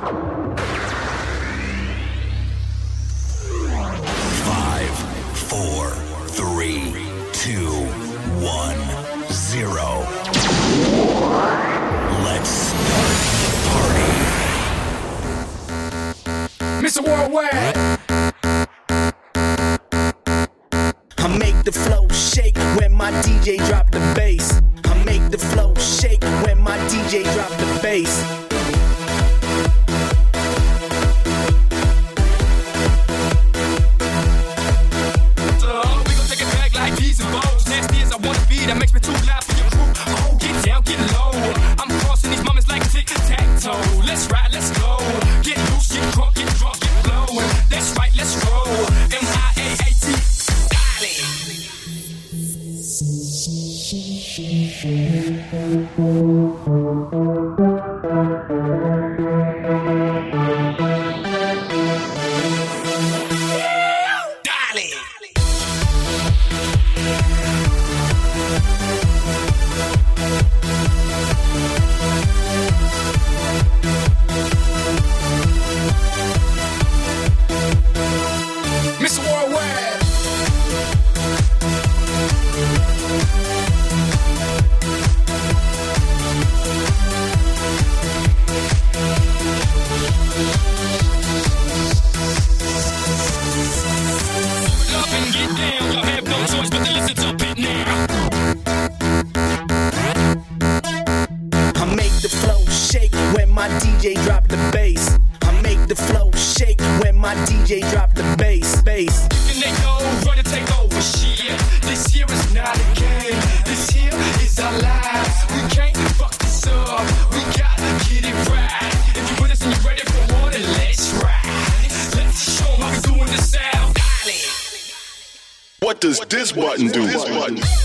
Five, four, three, two, one, zero. Let's start the party. Mr. Worldwide. I make the flow shake when my DJ drop the bass. I make the flow shake when my DJ drop the bass. What does this button do? This button.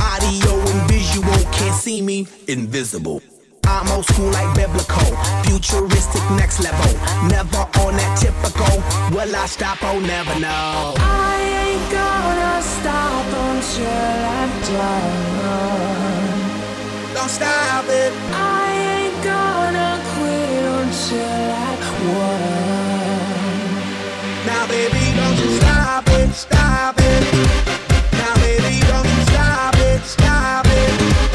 Audio and visual. Can't see me. Invisible. I'm old school like biblical, futuristic next level. Never on that typical. Will I stop? Oh, never know. I ain't gonna stop until I'm done. Don't stop it. I ain't gonna quit until I won. Now, baby, don't you stop it, stop it. Stop it,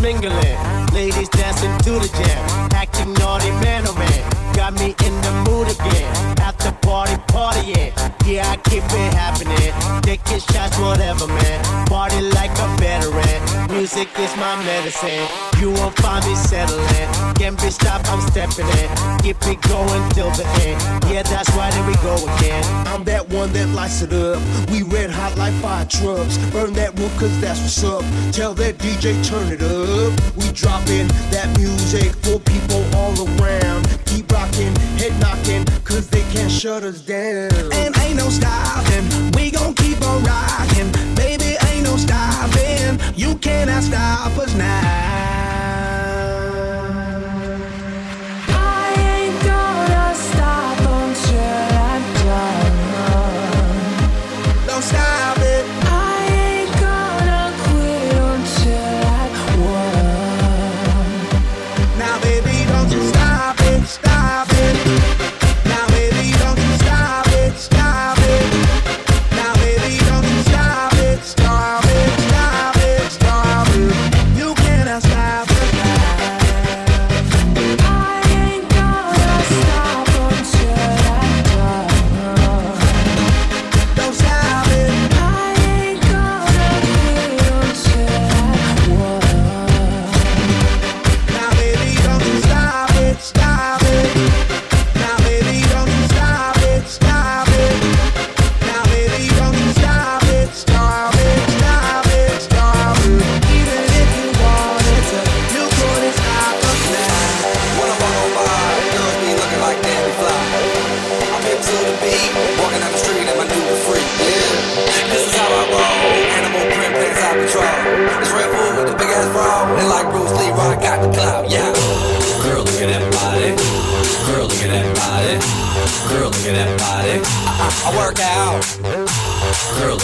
mingling. Ladies dancing to the jam, acting naughty man oh man. Got me in the mood again. After party, partying. Yeah, I keep it happening. Taking shots, whatever, man. Party like a veteran. Music is my medicine. You won't find me settling. Can't be stopped, I'm stepping in. Keep it going till the end. Yeah, that's right, here we go again. I'm that one that lights it up. We red hot like fire trucks. Burn that roof cause that's what's up. Tell that DJ turn it up. We dropping that music for people all around. Keep rocking, head knocking, cause they can't shut us down. And ain't no stopping. We gon' keep on rocking. Baby, ain't no stopping. You cannot stop us now.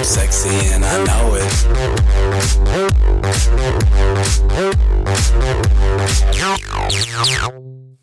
I'm sexy and I know it.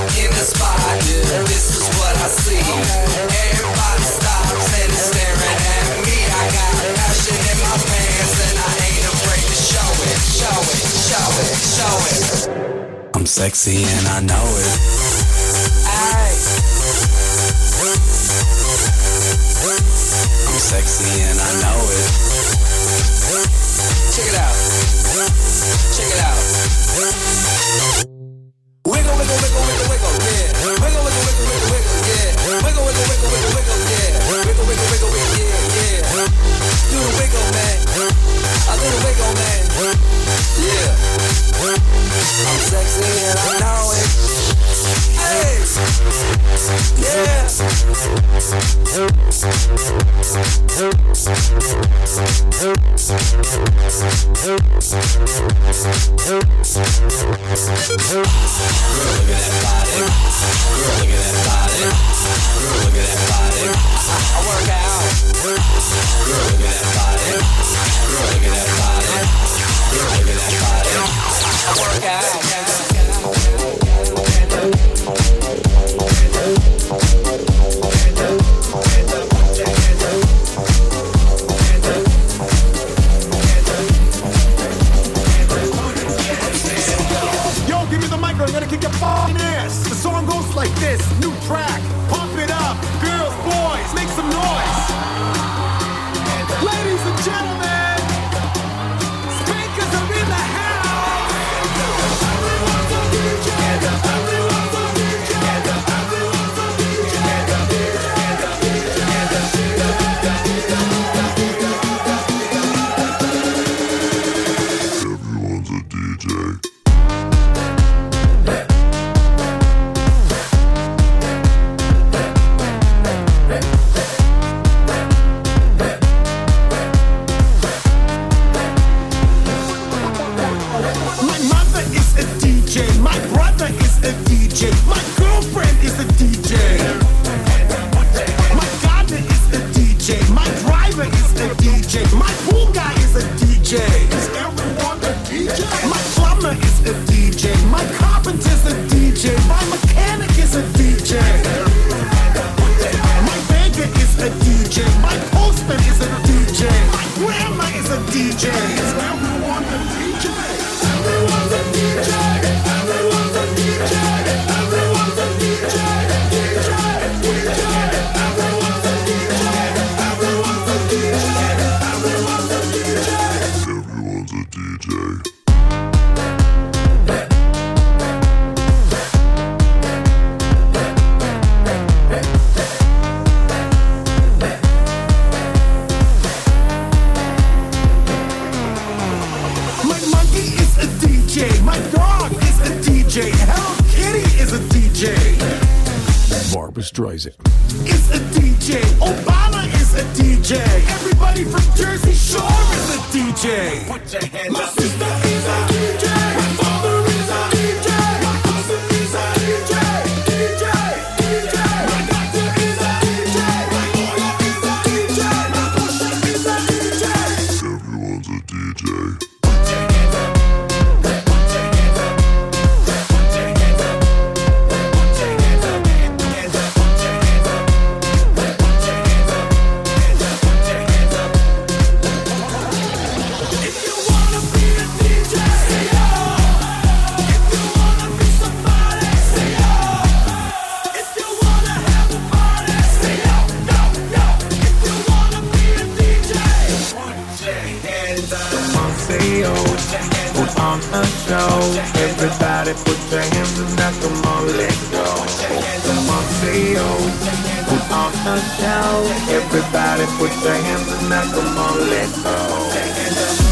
in the spot. This is what I see. Everybody stops and is staring at me. I got passion in my pants and I ain't afraid to show it, show it, show it, show it. I'm sexy and I know it. I'm sexy and I know it. Check it out. Check it out. Barbra Streisand. It's a DJ. Obama is a DJ. Everybody from Jersey Shore is a DJ. Put your hands My up. Sister put your hands and let them all let go. Come on, see you. Put on the show. Everybody put your hands and let them all let go.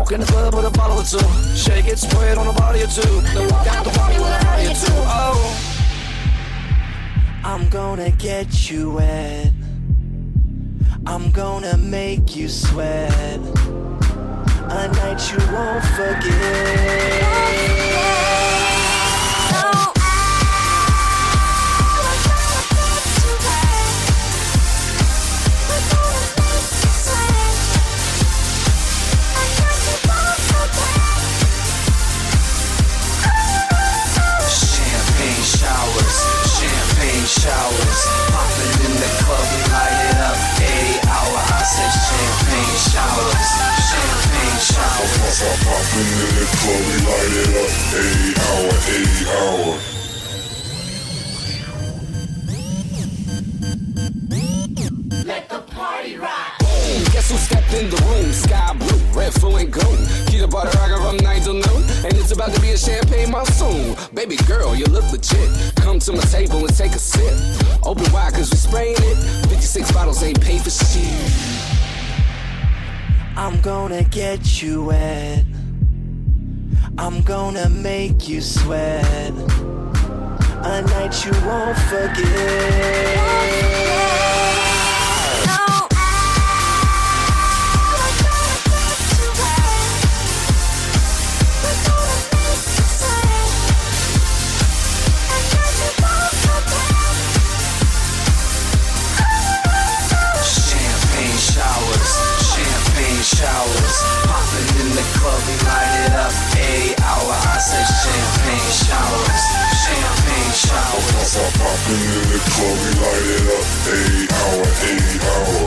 Walk in the club with a bottle or two. Shake it, spray it on a body or two. Then walk out the party with a hottie or two. Oh. I'm gonna get you wet. I'm gonna make you sweat. A night you won't forget. Showers. Popping in the club, we light it up. Eight hour, eight hour. Let the party rock. Guess who stepped in the room? Sky blue, red, and gold. Keep the butter rockin' from night till noon. And it's about to be a champagne monsoon. Baby girl, you look legit. Come to my table and take a sip. Open wide cause we spraying it. 56 bottles ain't paid for shit. I'm gonna get you wet. I'm gonna make you sweat. A night you won't forget. Club, we light it up. Eight hour, eight hour.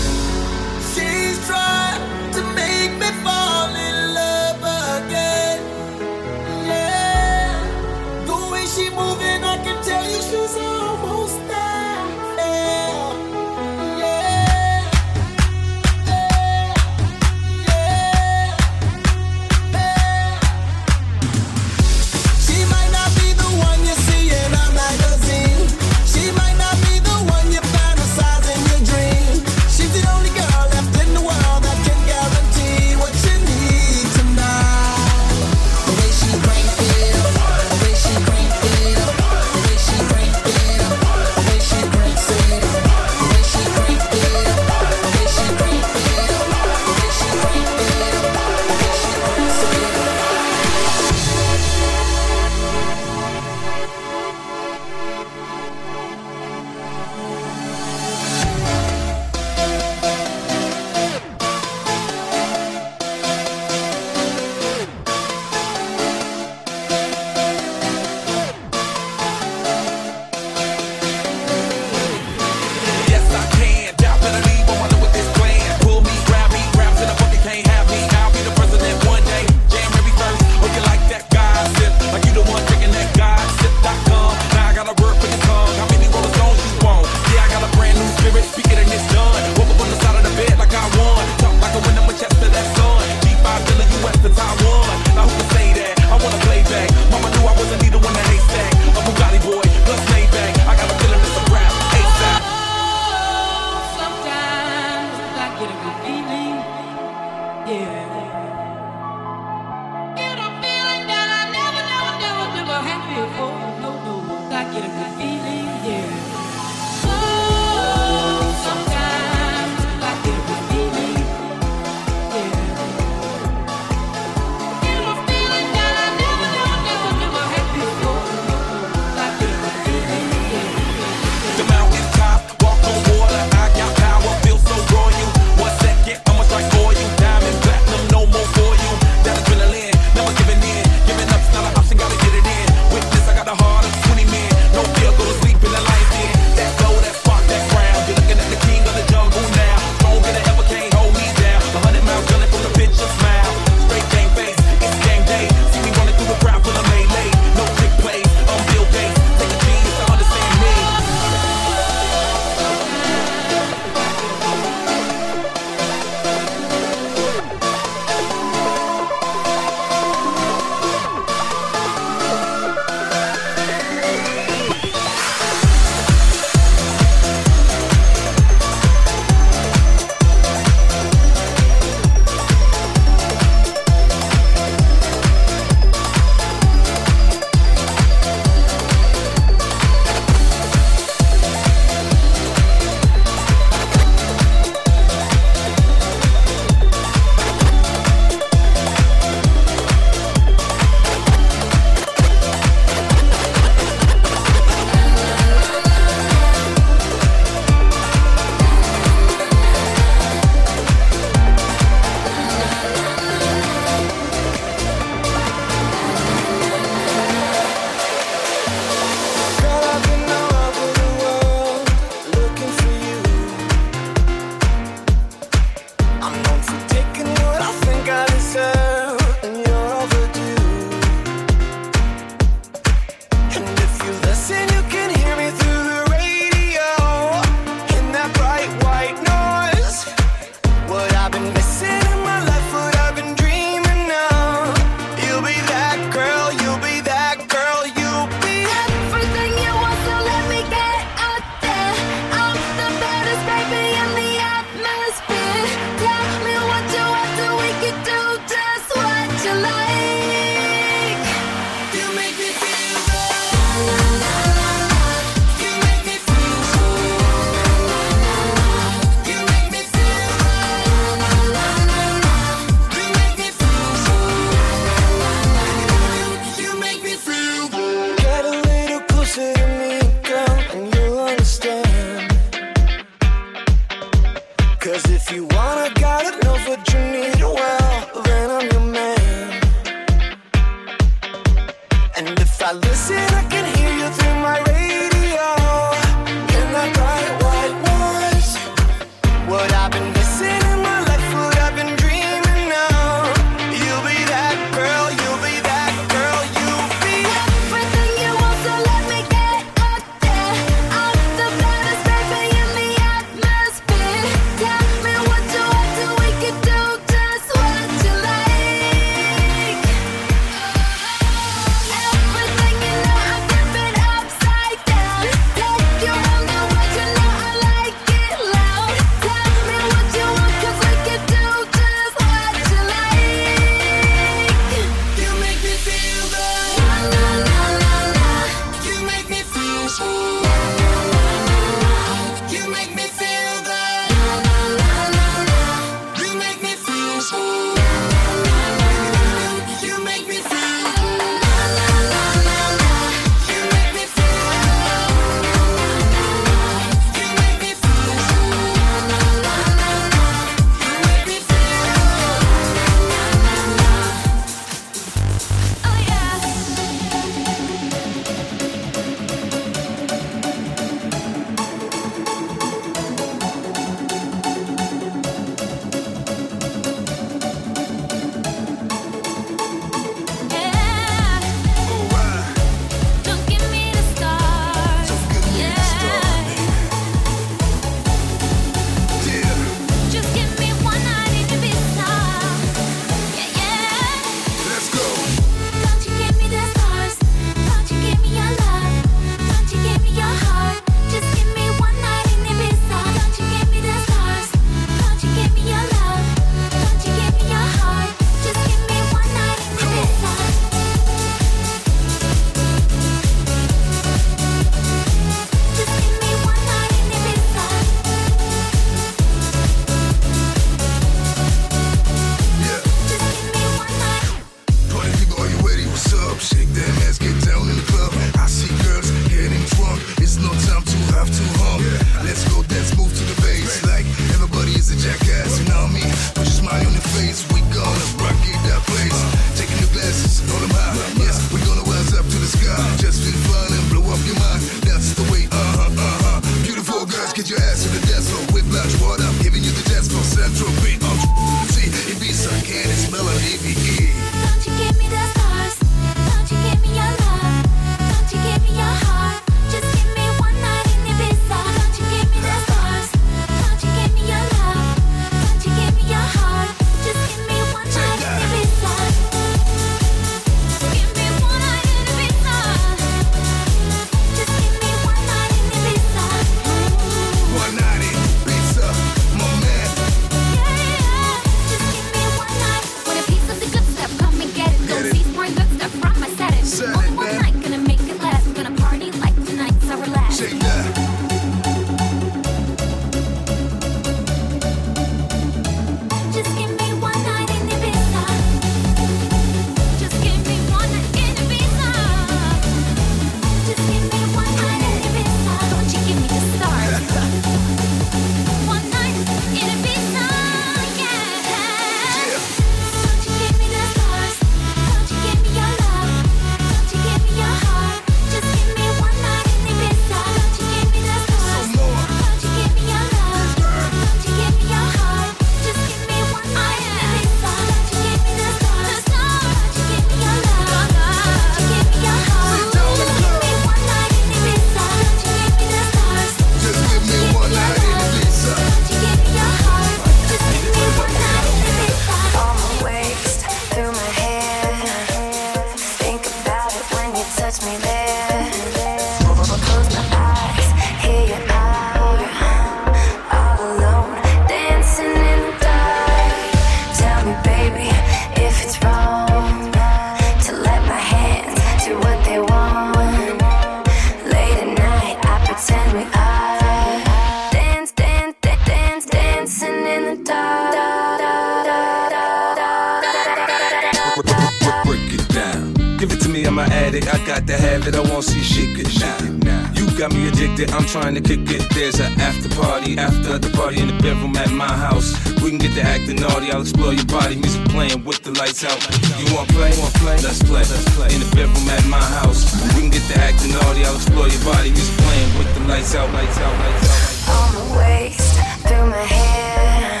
there's an after party after the party in the bedroom at my house. We can get to acting naughty. I'll explore your body. Music playing with the lights out. You want play? Want play? Let's play. Let's play in the bedroom at my house. We can get to acting naughty. I'll explore your body. Music playing with the lights out. Lights out. Lights out. On my waist, through my hair.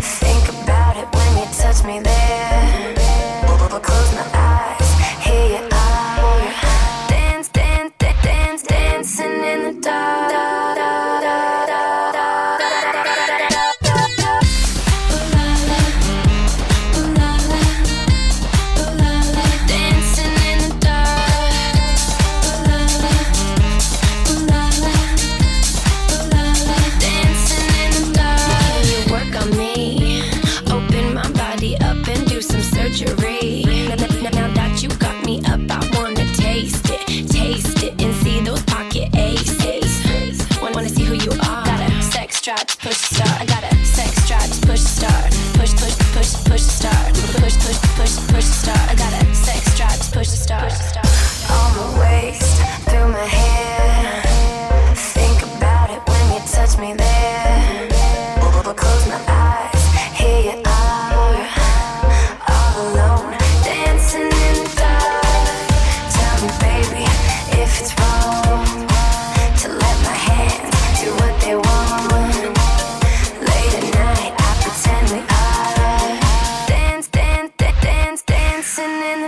Think about it when you touch me there.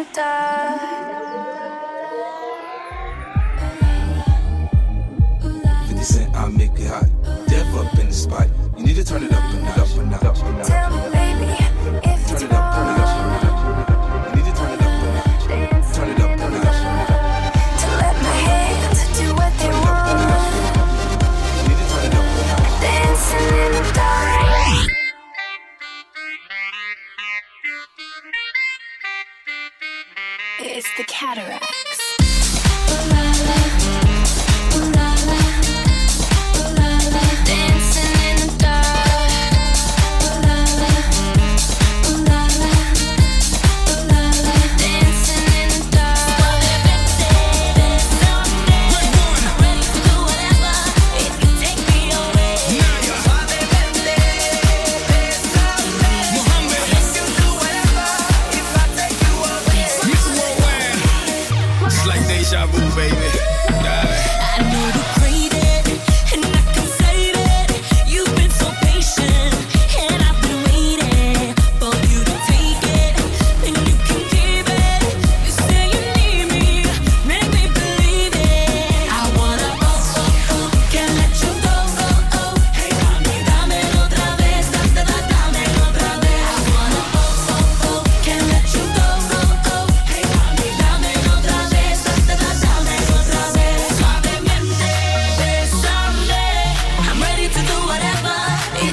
50 Cent, I make it hot. Dev up in the spot. You need to turn it up and up and up. Tell me, baby, if turn it up. the cataract.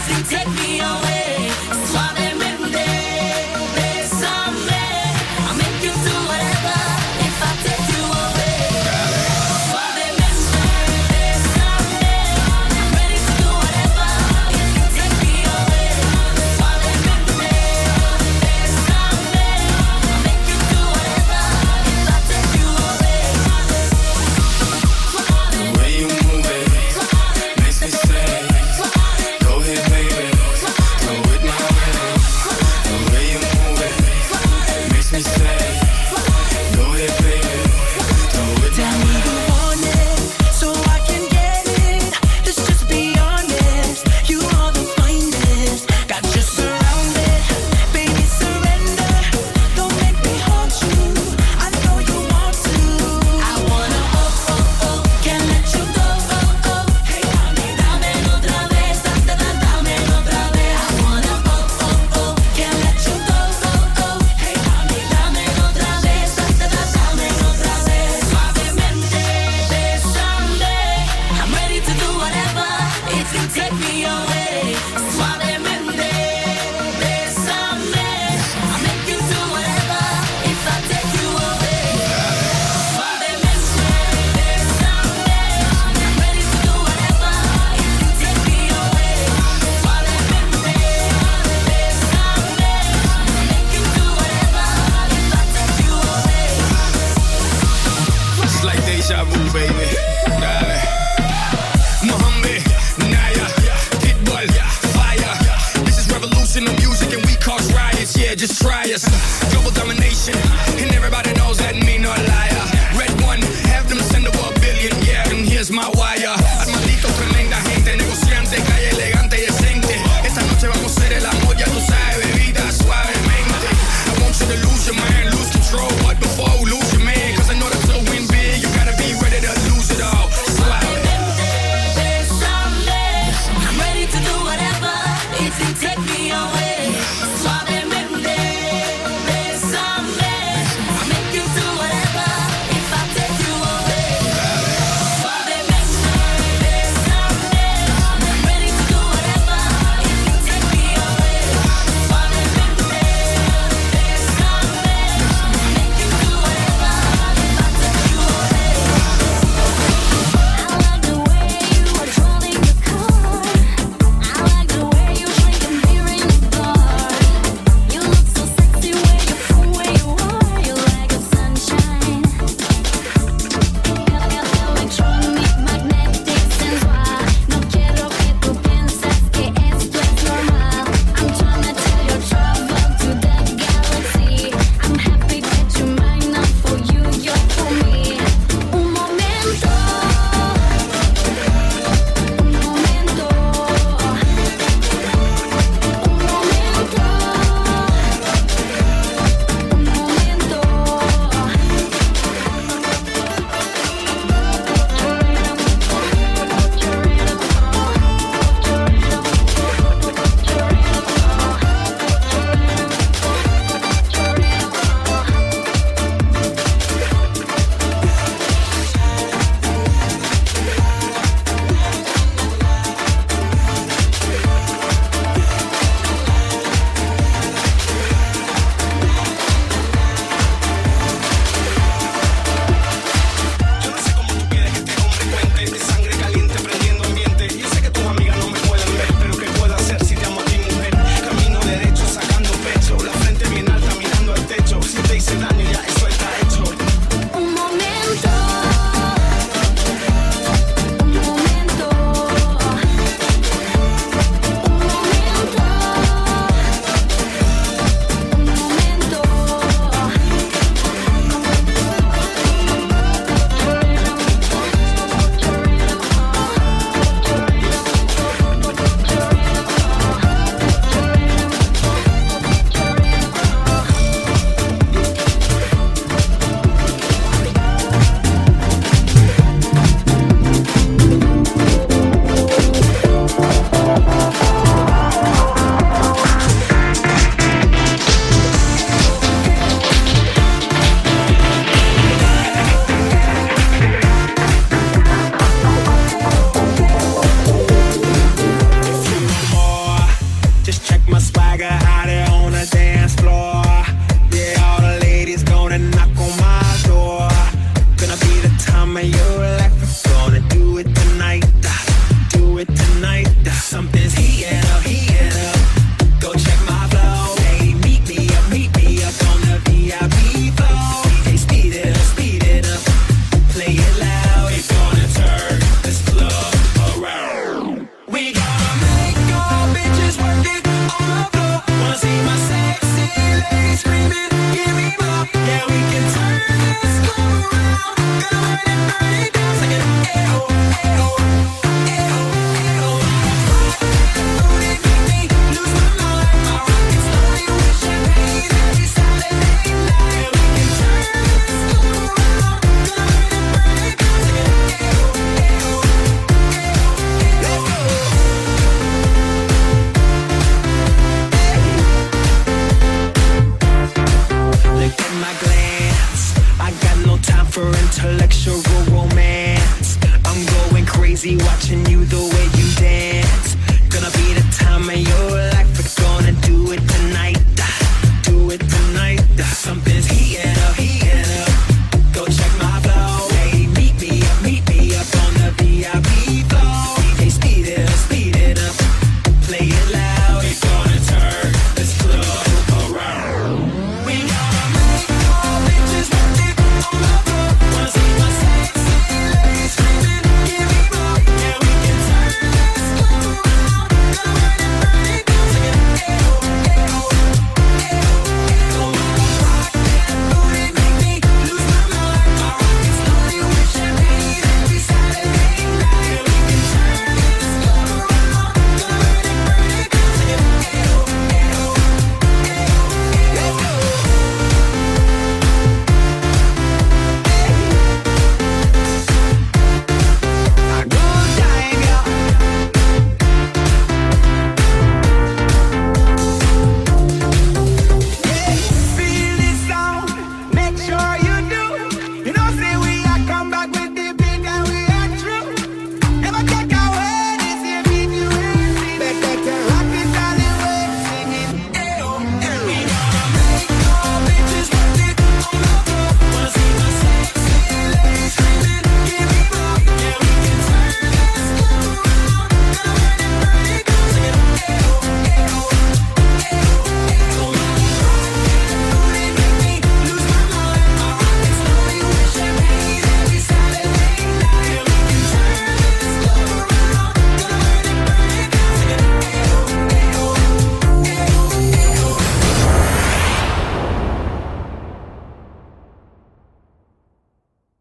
Take me baby. Mohombi, Nayer, Pitbull, Fire. This is music, and we cause riots. Yeah, just try us. Double domination.